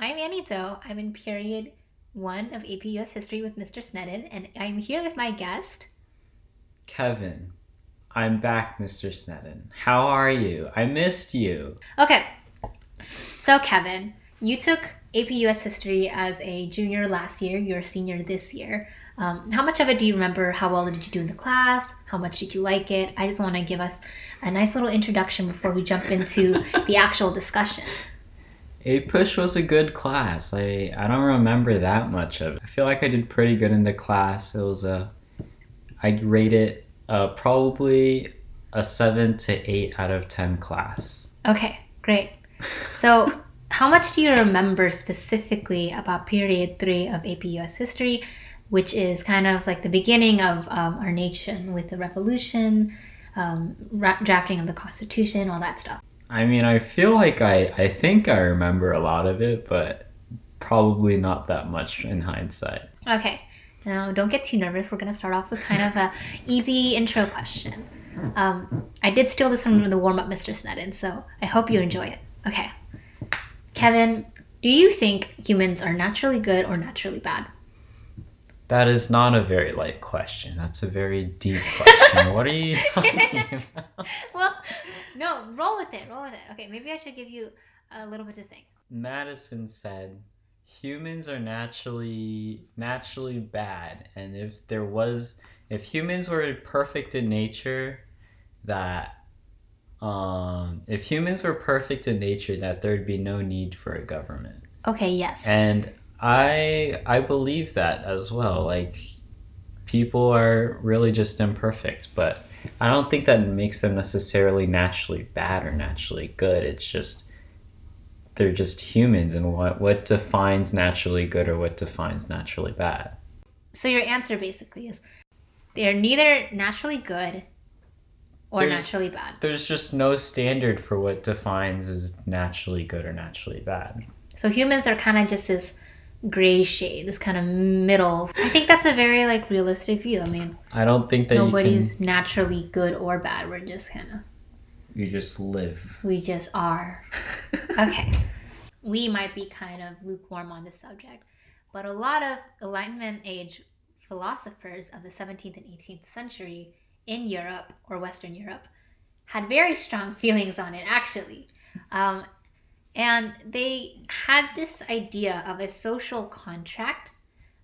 I'm Annie Do. I'm in period one of AP US History with Mr. Snedden, and I'm here with my guest. Kevin, I'm back, Mr. Snedden. How are you? I missed you. Okay, so Kevin, you took AP US History as a junior last year, you're a senior this year. Um, how much of it do you remember? How well did you do in the class? How much did you like it? I just want to give us a nice little introduction before we jump into the actual discussion. APUSH was a good class. I, I don't remember that much of it. I feel like I did pretty good in the class. It was a, I rate it uh, probably a 7 to 8 out of 10 class. Okay, great. So, how much do you remember specifically about period three of AP US history, which is kind of like the beginning of um, our nation with the revolution, um, ra- drafting of the Constitution, all that stuff? I mean, I feel like I, I think I remember a lot of it, but probably not that much in hindsight. Okay, now don't get too nervous. We're going to start off with kind of a easy intro question. Um, I did steal this from the warm up, Mr. Snedden, so I hope you enjoy it. Okay. Kevin, do you think humans are naturally good or naturally bad? That is not a very light question. That's a very deep question. what are you talking about? well, no, roll with it. Roll with it. Okay, maybe I should give you a little bit to think. Madison said humans are naturally naturally bad and if there was if humans were perfect in nature that um if humans were perfect in nature that there'd be no need for a government. Okay, yes. And I I believe that as well. Like people are really just imperfect, but I don't think that makes them necessarily naturally bad or naturally good. It's just they're just humans and what what defines naturally good or what defines naturally bad. So your answer basically is they're neither naturally good or There's- naturally bad. There's just no standard for what defines as naturally good or naturally bad. So humans are kind of just this gray shade, this kind of middle. I think that's a very like realistic view. I mean, I don't think that nobody's you can naturally good or bad. We're just kind of you just live. we just are. Okay. We might be kind of lukewarm on this subject, but a lot of Enlightenment age philosophers of the 17th and 18th century in Europe or Western Europe had very strong feelings on it, actually. Um, and they had this idea of a social contract,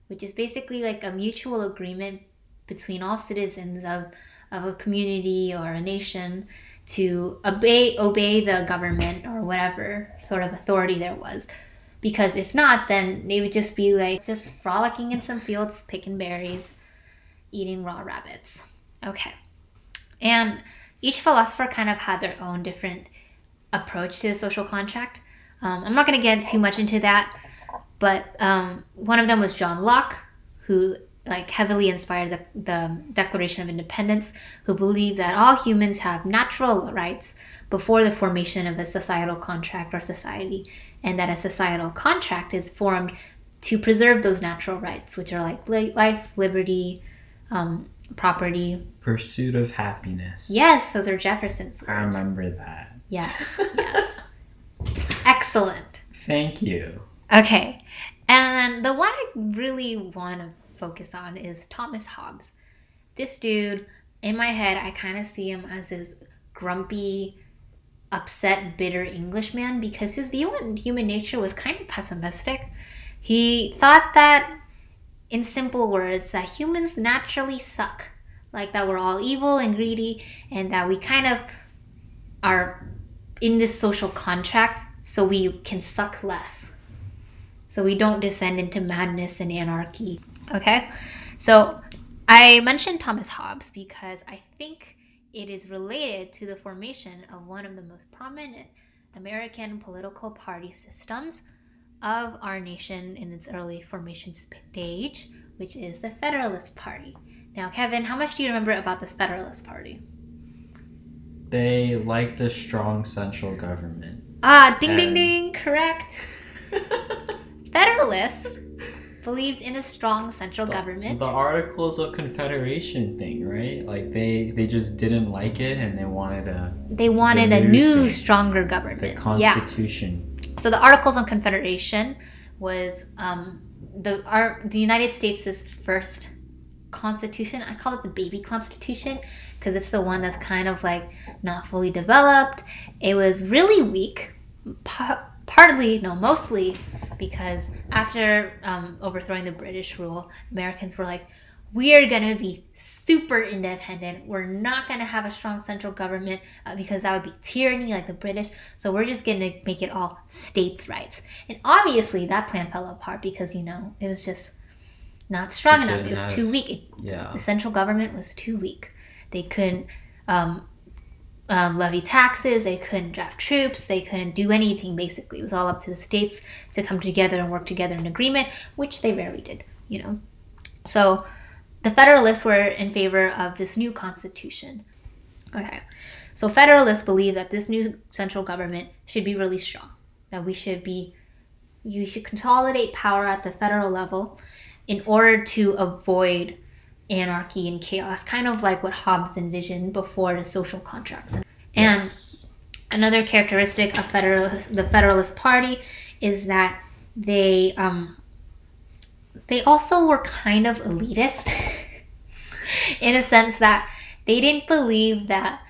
which is basically like a mutual agreement between all citizens of, of a community or a nation to obey obey the government or whatever sort of authority there was. Because if not then they would just be like just frolicking in some fields picking berries eating raw rabbits. Okay. And each philosopher kind of had their own different approach to the social contract um, i'm not going to get too much into that but um, one of them was john locke who like heavily inspired the, the declaration of independence who believed that all humans have natural rights before the formation of a societal contract or society and that a societal contract is formed to preserve those natural rights which are like li- life liberty um, property Pursuit of happiness. yes those are jefferson's words. I remember that. yes yes excellent Thank you. Okay. And the one I really want to focus on is Thomas Hobbes. This dude, in my head, I kind of see him as this grumpy, upset, bitter Englishman because his view on human nature was kind of pessimistic. He thought that, in simple words, that humans naturally suck. Like that we're all evil and greedy, and that we kind of are in this social contract so we can suck less so we don't descend into madness and anarchy. Okay? So I mentioned Thomas Hobbes because I think it is related to the formation of one of the most prominent American political party systems of our nation in its early formation stage, which is the Federalist Party. Now, Kevin, how much do you remember about this Federalist Party? They liked a strong central government. Ah, ding ding And- ding, correct. Federalists believed in a strong central government. The Articles of Confederation thing, right? Like they they just didn't like it and they wanted a they wanted a new new, thing. stronger the government. Yeah. Constitution. So the Articles of Confederation was um, the our the United States' first constitution. I call it the baby constitution because it's the one that's kind of like not fully developed. It was really weak, par- partly, no, mostly because after um, overthrowing the British rule, Americans were like, we are going to be super independent. We're not going to have a strong central government uh, because that would be tyranny like the British. So we're just going to make it all states' rights. And obviously that plan fell apart because, you know, it was just not strong It enough. It was have- too weak. It- Yeah. the central government was too weak. They couldn't um, um, levy taxes. They couldn't draft troops. They couldn't do anything. Basically, it was all up to the states to come together and work together in agreement, which they rarely did. You know, so the Federalists were in favor of this new constitution. Okay, so Federalists believe that this new central government should be really strong. That we should be, you should consolidate power at the federal level in order to avoid anarchy and chaos, kind of like what Hobbes envisioned before the social contracts. And Yes. another characteristic of Federalist, the Federalist Party is that they um, they also were kind of elitist in a sense that they didn't believe that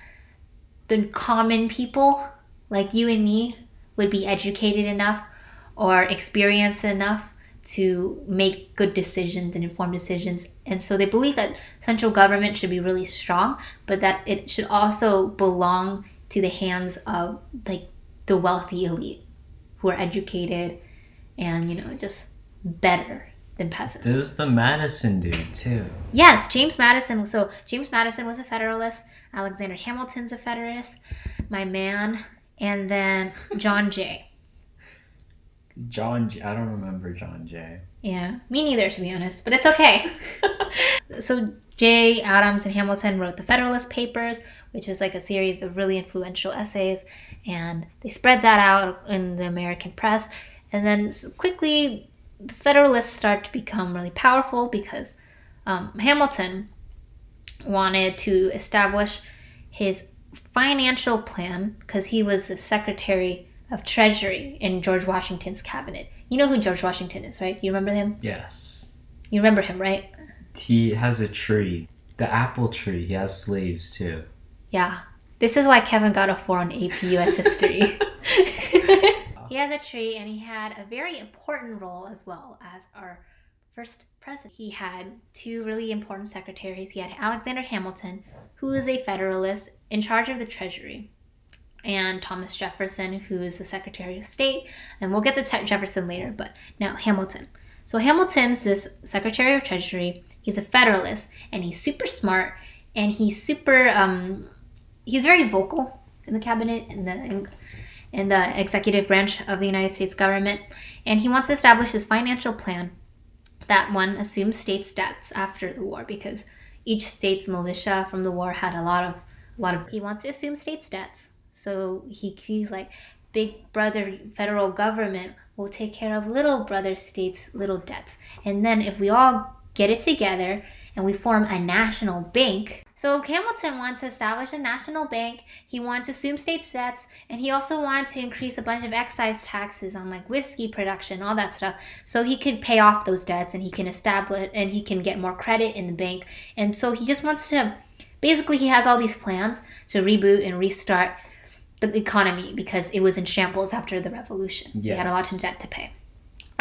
the common people like you and me would be educated enough or experienced enough to make good decisions and informed decisions. And so they believe that central government should be really strong, but that it should also belong to the hands of like the wealthy elite who are educated and you know just better than peasants. This is the Madison dude too. Yes, James Madison. So James Madison was a Federalist. Alexander Hamilton's a Federalist. My man, and then John Jay. John. J- I don't remember John Jay. Yeah, me neither, to be honest, but it's okay. so Jay Adams and Hamilton wrote the Federalist Papers, which was like a series of really influential essays, and they spread that out in the American press. And then quickly, the Federalists start to become really powerful because um, Hamilton wanted to establish his financial plan because he was the Secretary of Treasury in George Washington's cabinet. You know who George Washington is, right? You remember him? Yes. You remember him, right? He has a tree. The apple tree. He has slaves too. Yeah. This is why Kevin got a 4 on AP US history. he has a tree and he had a very important role as well as our first president. He had two really important secretaries. He had Alexander Hamilton, who is a Federalist in charge of the Treasury, and Thomas Jefferson, who is the Secretary of State. And we'll get to Jefferson later, but now Hamilton. So Hamilton's this Secretary of Treasury. He's a Federalist and he's super smart and he's super um, he's very vocal in the cabinet in the in the executive branch of the United States government, and he wants to establish his financial plan that one assumes states' debts after the war because each state's militia from the war had a lot of a lot of. He wants to assume states' debts, so he he's like, big brother federal government will take care of little brother states' little debts, and then if we all get it together and we form a national bank. So Hamilton wants to establish a national bank. He wanted to assume state debts, and he also wanted to increase a bunch of excise taxes on like whiskey production, all that stuff, so he could pay off those debts and he can establish and he can get more credit in the bank. And so he just wants to basically he has all these plans to reboot and restart the economy because it was in shambles after the revolution. We had a lot of debt to pay.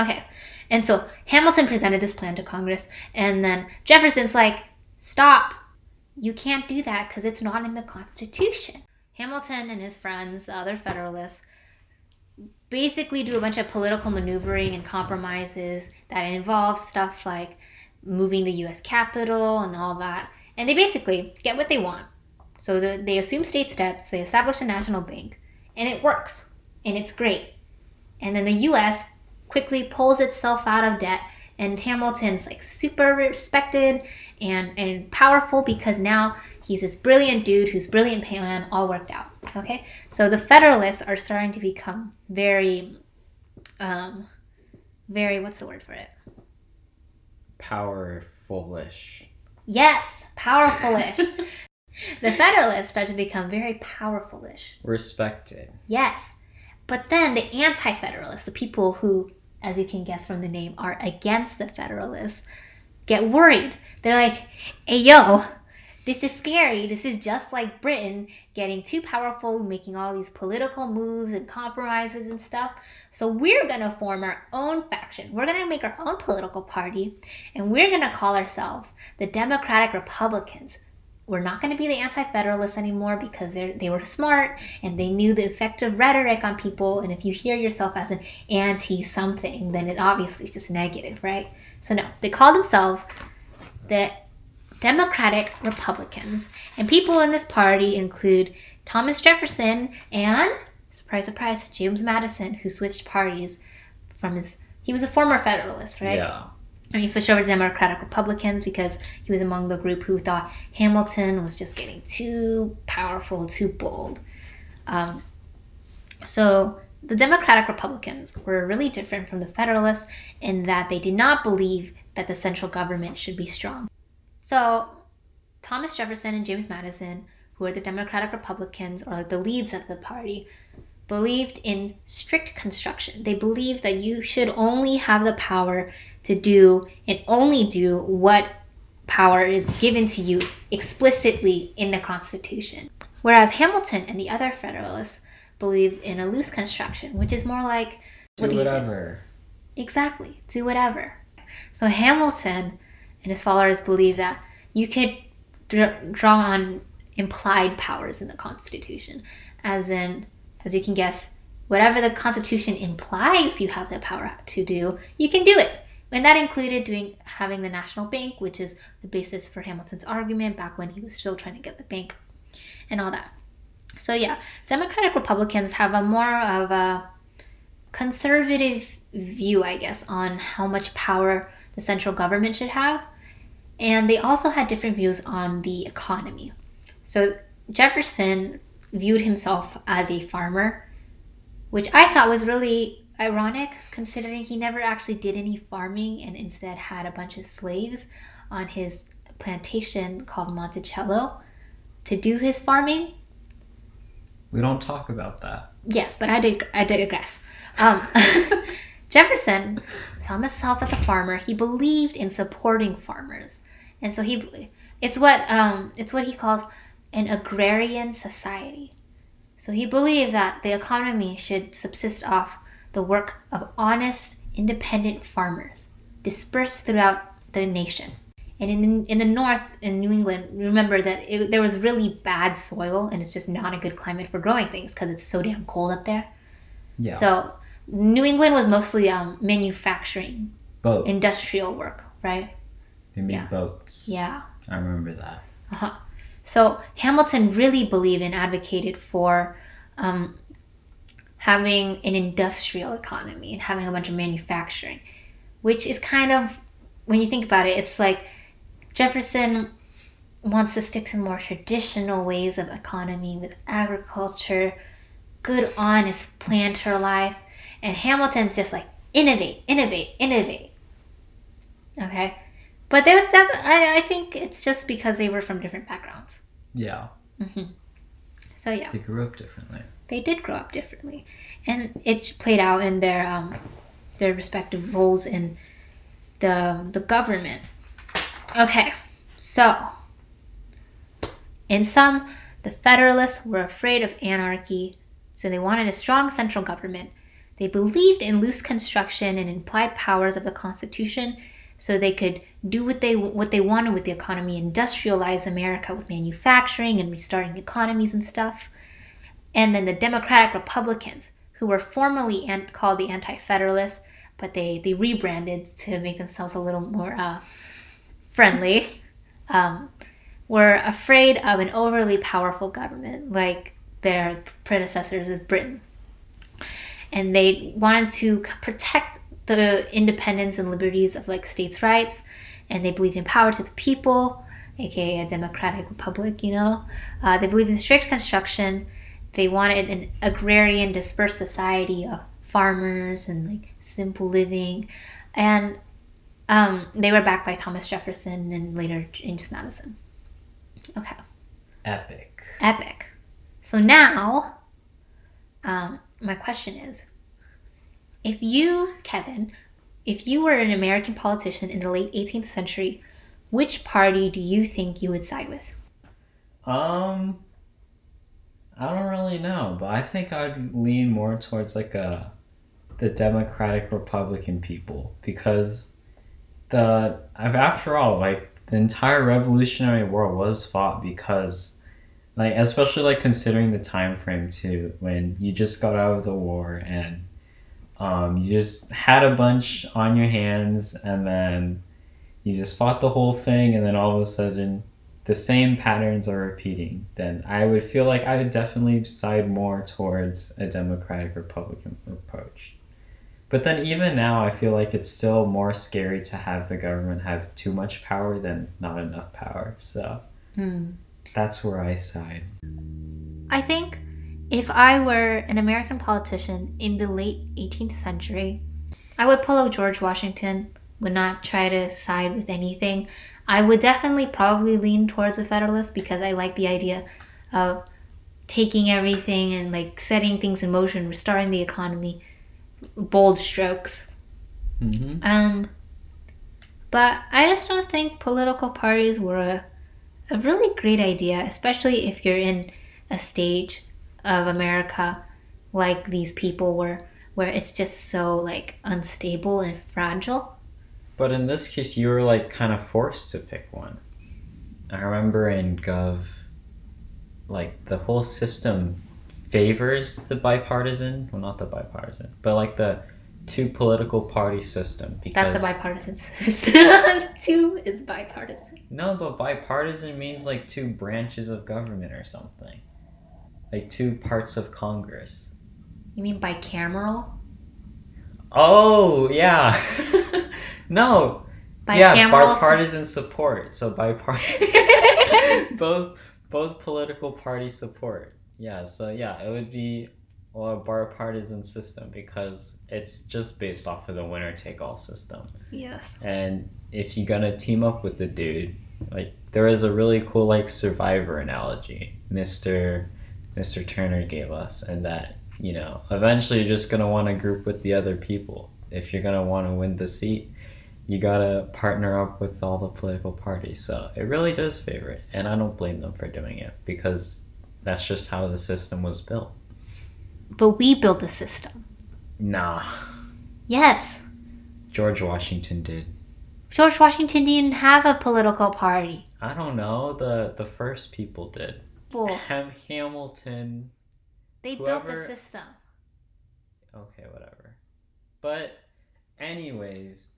Okay. And so Hamilton presented this plan to Congress, and then Jefferson's like, stop. You can't do that because it's not in the Constitution. Hamilton and his friends, the other Federalists, basically do a bunch of political maneuvering and compromises that involve stuff like moving the US Capital and all that. And they basically get what they want. So the, they assume state debts, they establish a national bank, and it works. And it's great. And then the US quickly pulls itself out of debt and Hamilton's like super respected and and powerful because now he's this brilliant dude whose brilliant plan all worked out. Okay? So the Federalists are starting to become very um very what's the word for it? Powerfulish. Yes, powerfulish. the Federalists start to become very powerfulish. Respected. Yes. But then the anti Federalists, the people who, as you can guess from the name, are against the Federalists, get worried. They're like, hey, yo, this is scary. This is just like Britain getting too powerful, making all these political moves and compromises and stuff. So we're going to form our own faction. We're going to make our own political party, and we're going to call ourselves the Democratic Republicans. We're not going to be the anti federalists anymore because they were smart and they knew the effect of rhetoric on people. And if you hear yourself as an anti something, then it obviously is just negative, right? So, no, they call themselves the Democratic Republicans. And people in this party include Thomas Jefferson and, surprise, surprise, James Madison, who switched parties from his. He was a former Federalist, right? Yeah. He switched over to Democratic Republicans because he was among the group who thought Hamilton was just getting too powerful, too bold. Um, so the Democratic Republicans were really different from the Federalists in that they did not believe that the central government should be strong. So, Thomas Jefferson and James Madison, who are the Democratic Republicans or like the leads of the party, believed in strict construction. They believed that you should only have the power to do and only do what power is given to you explicitly in the Constitution. Whereas Hamilton and the other Federalists believed in a loose construction, which is more like do what whatever. Exactly, do whatever. So Hamilton and his followers believe that you could draw on implied powers in the Constitution, as in, as you can guess, whatever the Constitution implies you have the power to do, you can do it. And that included doing having the national bank, which is the basis for Hamilton's argument back when he was still trying to get the bank, and all that. So yeah, Democratic Republicans have a more of a conservative view, I guess, on how much power the central government should have. And they also had different views on the economy. So Jefferson viewed himself as a farmer, which I thought was really ironic considering he never actually did any farming and instead had a bunch of slaves on his plantation called Monticello to do his farming. We don't talk about that. Yes, but I did I digress. Um, Jefferson saw himself as a farmer. He believed in supporting farmers, and so he it's what um, it's what he calls an agrarian society. So he believed that the economy should subsist off the work of honest, independent farmers dispersed throughout the nation. And in the, in the north, in New England, remember that it, there was really bad soil and it's just not a good climate for growing things because it's so damn cold up there. Yeah. So New England was mostly um, manufacturing, boats, industrial work, right? They made yeah. boats. Yeah. I remember that. Uh huh. So Hamilton really believed and advocated for um, having an industrial economy and having a bunch of manufacturing, which is kind of, when you think about it, it's like Jefferson wants to stick to more traditional ways of economy with agriculture, good, honest planter life. And Hamilton's just like innovate, innovate, innovate. Okay, but there's definitely I, I think it's just because they were from different backgrounds. Yeah. Mm-hmm. So yeah. They grew up differently. They did grow up differently, and it played out in their um, their respective roles in the the government. Okay, so in sum, the Federalists were afraid of anarchy, so they wanted a strong central government they believed in loose construction and implied powers of the Constitution so they could do what they what they wanted with the economy, industrialize America with manufacturing and restarting economies and stuff. And then the Democratic Republicans, who were formerly an- called the Anti-Federalists, but they they rebranded to make themselves a little more uh, friendly, um, were afraid of an overly powerful government like their predecessors in Britain and they wanted to protect the independence and liberties of like states' rights, and they believed in power to the people, aka a democratic republic. You know, uh, they believed in strict construction. They wanted an agrarian, dispersed society of farmers and like simple living, and um, they were backed by Thomas Jefferson and later James Madison. Okay. Epic. Epic. So now, um, my question is if you, Kevin, if you were an American politician in the late 18th century, which party do you think you would side with? Um, I don't really know, but I think I'd lean more towards like a the Democratic Republican people because the I've after all, like the entire Revolutionary War was fought because like especially like considering the time frame too when you just got out of the war and um, you just had a bunch on your hands and then you just fought the whole thing and then all of a sudden the same patterns are repeating. Then i would feel like i would definitely side more towards a democratic republican approach. But then even now i feel like it's still more scary to have the government have too much power than not enough power. So Hmm. that's where i side. I think if I were an American politician in the late 18th century, I would pull a George Washington, would not try to side with anything. I would definitely probably lean towards a Federalist because I like the idea of taking everything and like setting things in motion, restoring the economy, bold strokes. hmm Um, but I just don't think political parties were a, a really great idea, especially if you're in a stage of America like these people were, where it's just so like unstable and fragile. But in this case, you were like kind of forced to pick one. I remember in Gov, like the whole system favors the bipartisan, well, not the bipartisan, but like the two political party system. Because That's a bipartisan system. Two is bipartisan. no, but bipartisan means like two branches of government or something, like two parts of Congress. You mean bicameral? Oh yeah, no, Bicameral yeah, bipartisan support. So bipartisan, both both political party support. Yeah, so yeah, it would be well, a bipartisan system because it's just based off of the winner take all system. yes. And if you're gonna team up with the dude, like there is a really cool like survivor analogy, Mister Mister Turner gave us, and that you know eventually you're just gonna want to group with the other people if you're gonna want to win the seat. You gotta partner up with all the political parties. So it really does favor it, and I don't blame them for doing it because that's just how the system was built. But we built the system. Nah, Yes. George Washington did. George Washington didn't have a political party. I don't know. The the first people did. People, Ham- Hamilton. they built the system. Okay, whatever. But, anyways,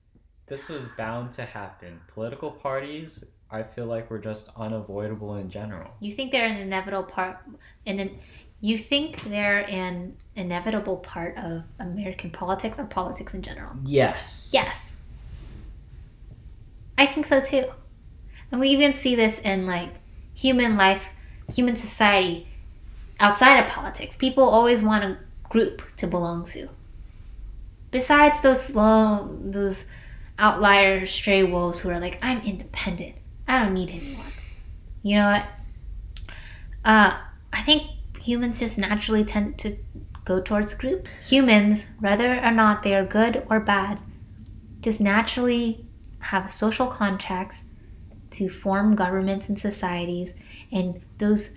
this was bound to happen. Political parties, I feel like, were just unavoidable in general. You think they're an inevitable part, and an, you think they're an inevitable part of American politics or politics in general? Yes. Yes. I think so too. And we even see this in like human life, human society outside of politics. People always want a group to belong to. Besides those slow, those outlier stray wolves who are like, I'm independent. I don't need anyone. You know what? Uh, I think humans just naturally tend to go towards group. Humans, whether or not they are good or bad, just naturally have social contracts to form governments and societies, and those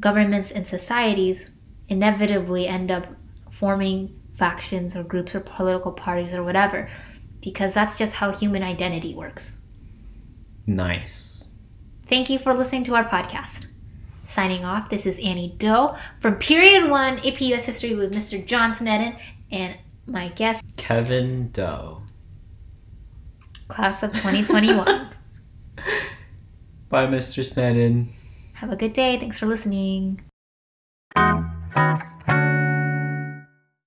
governments and societies inevitably end up forming factions or groups or political parties or whatever, because that's just how human identity works. Nice. Thank you for listening to our podcast. Signing off, this is Annie Do from Period 1 AP US History with Mr. John Snedden and my guest, Kevin Do. class of 2021. Bye, Mr. Snedden. Have a good day. Thanks for listening.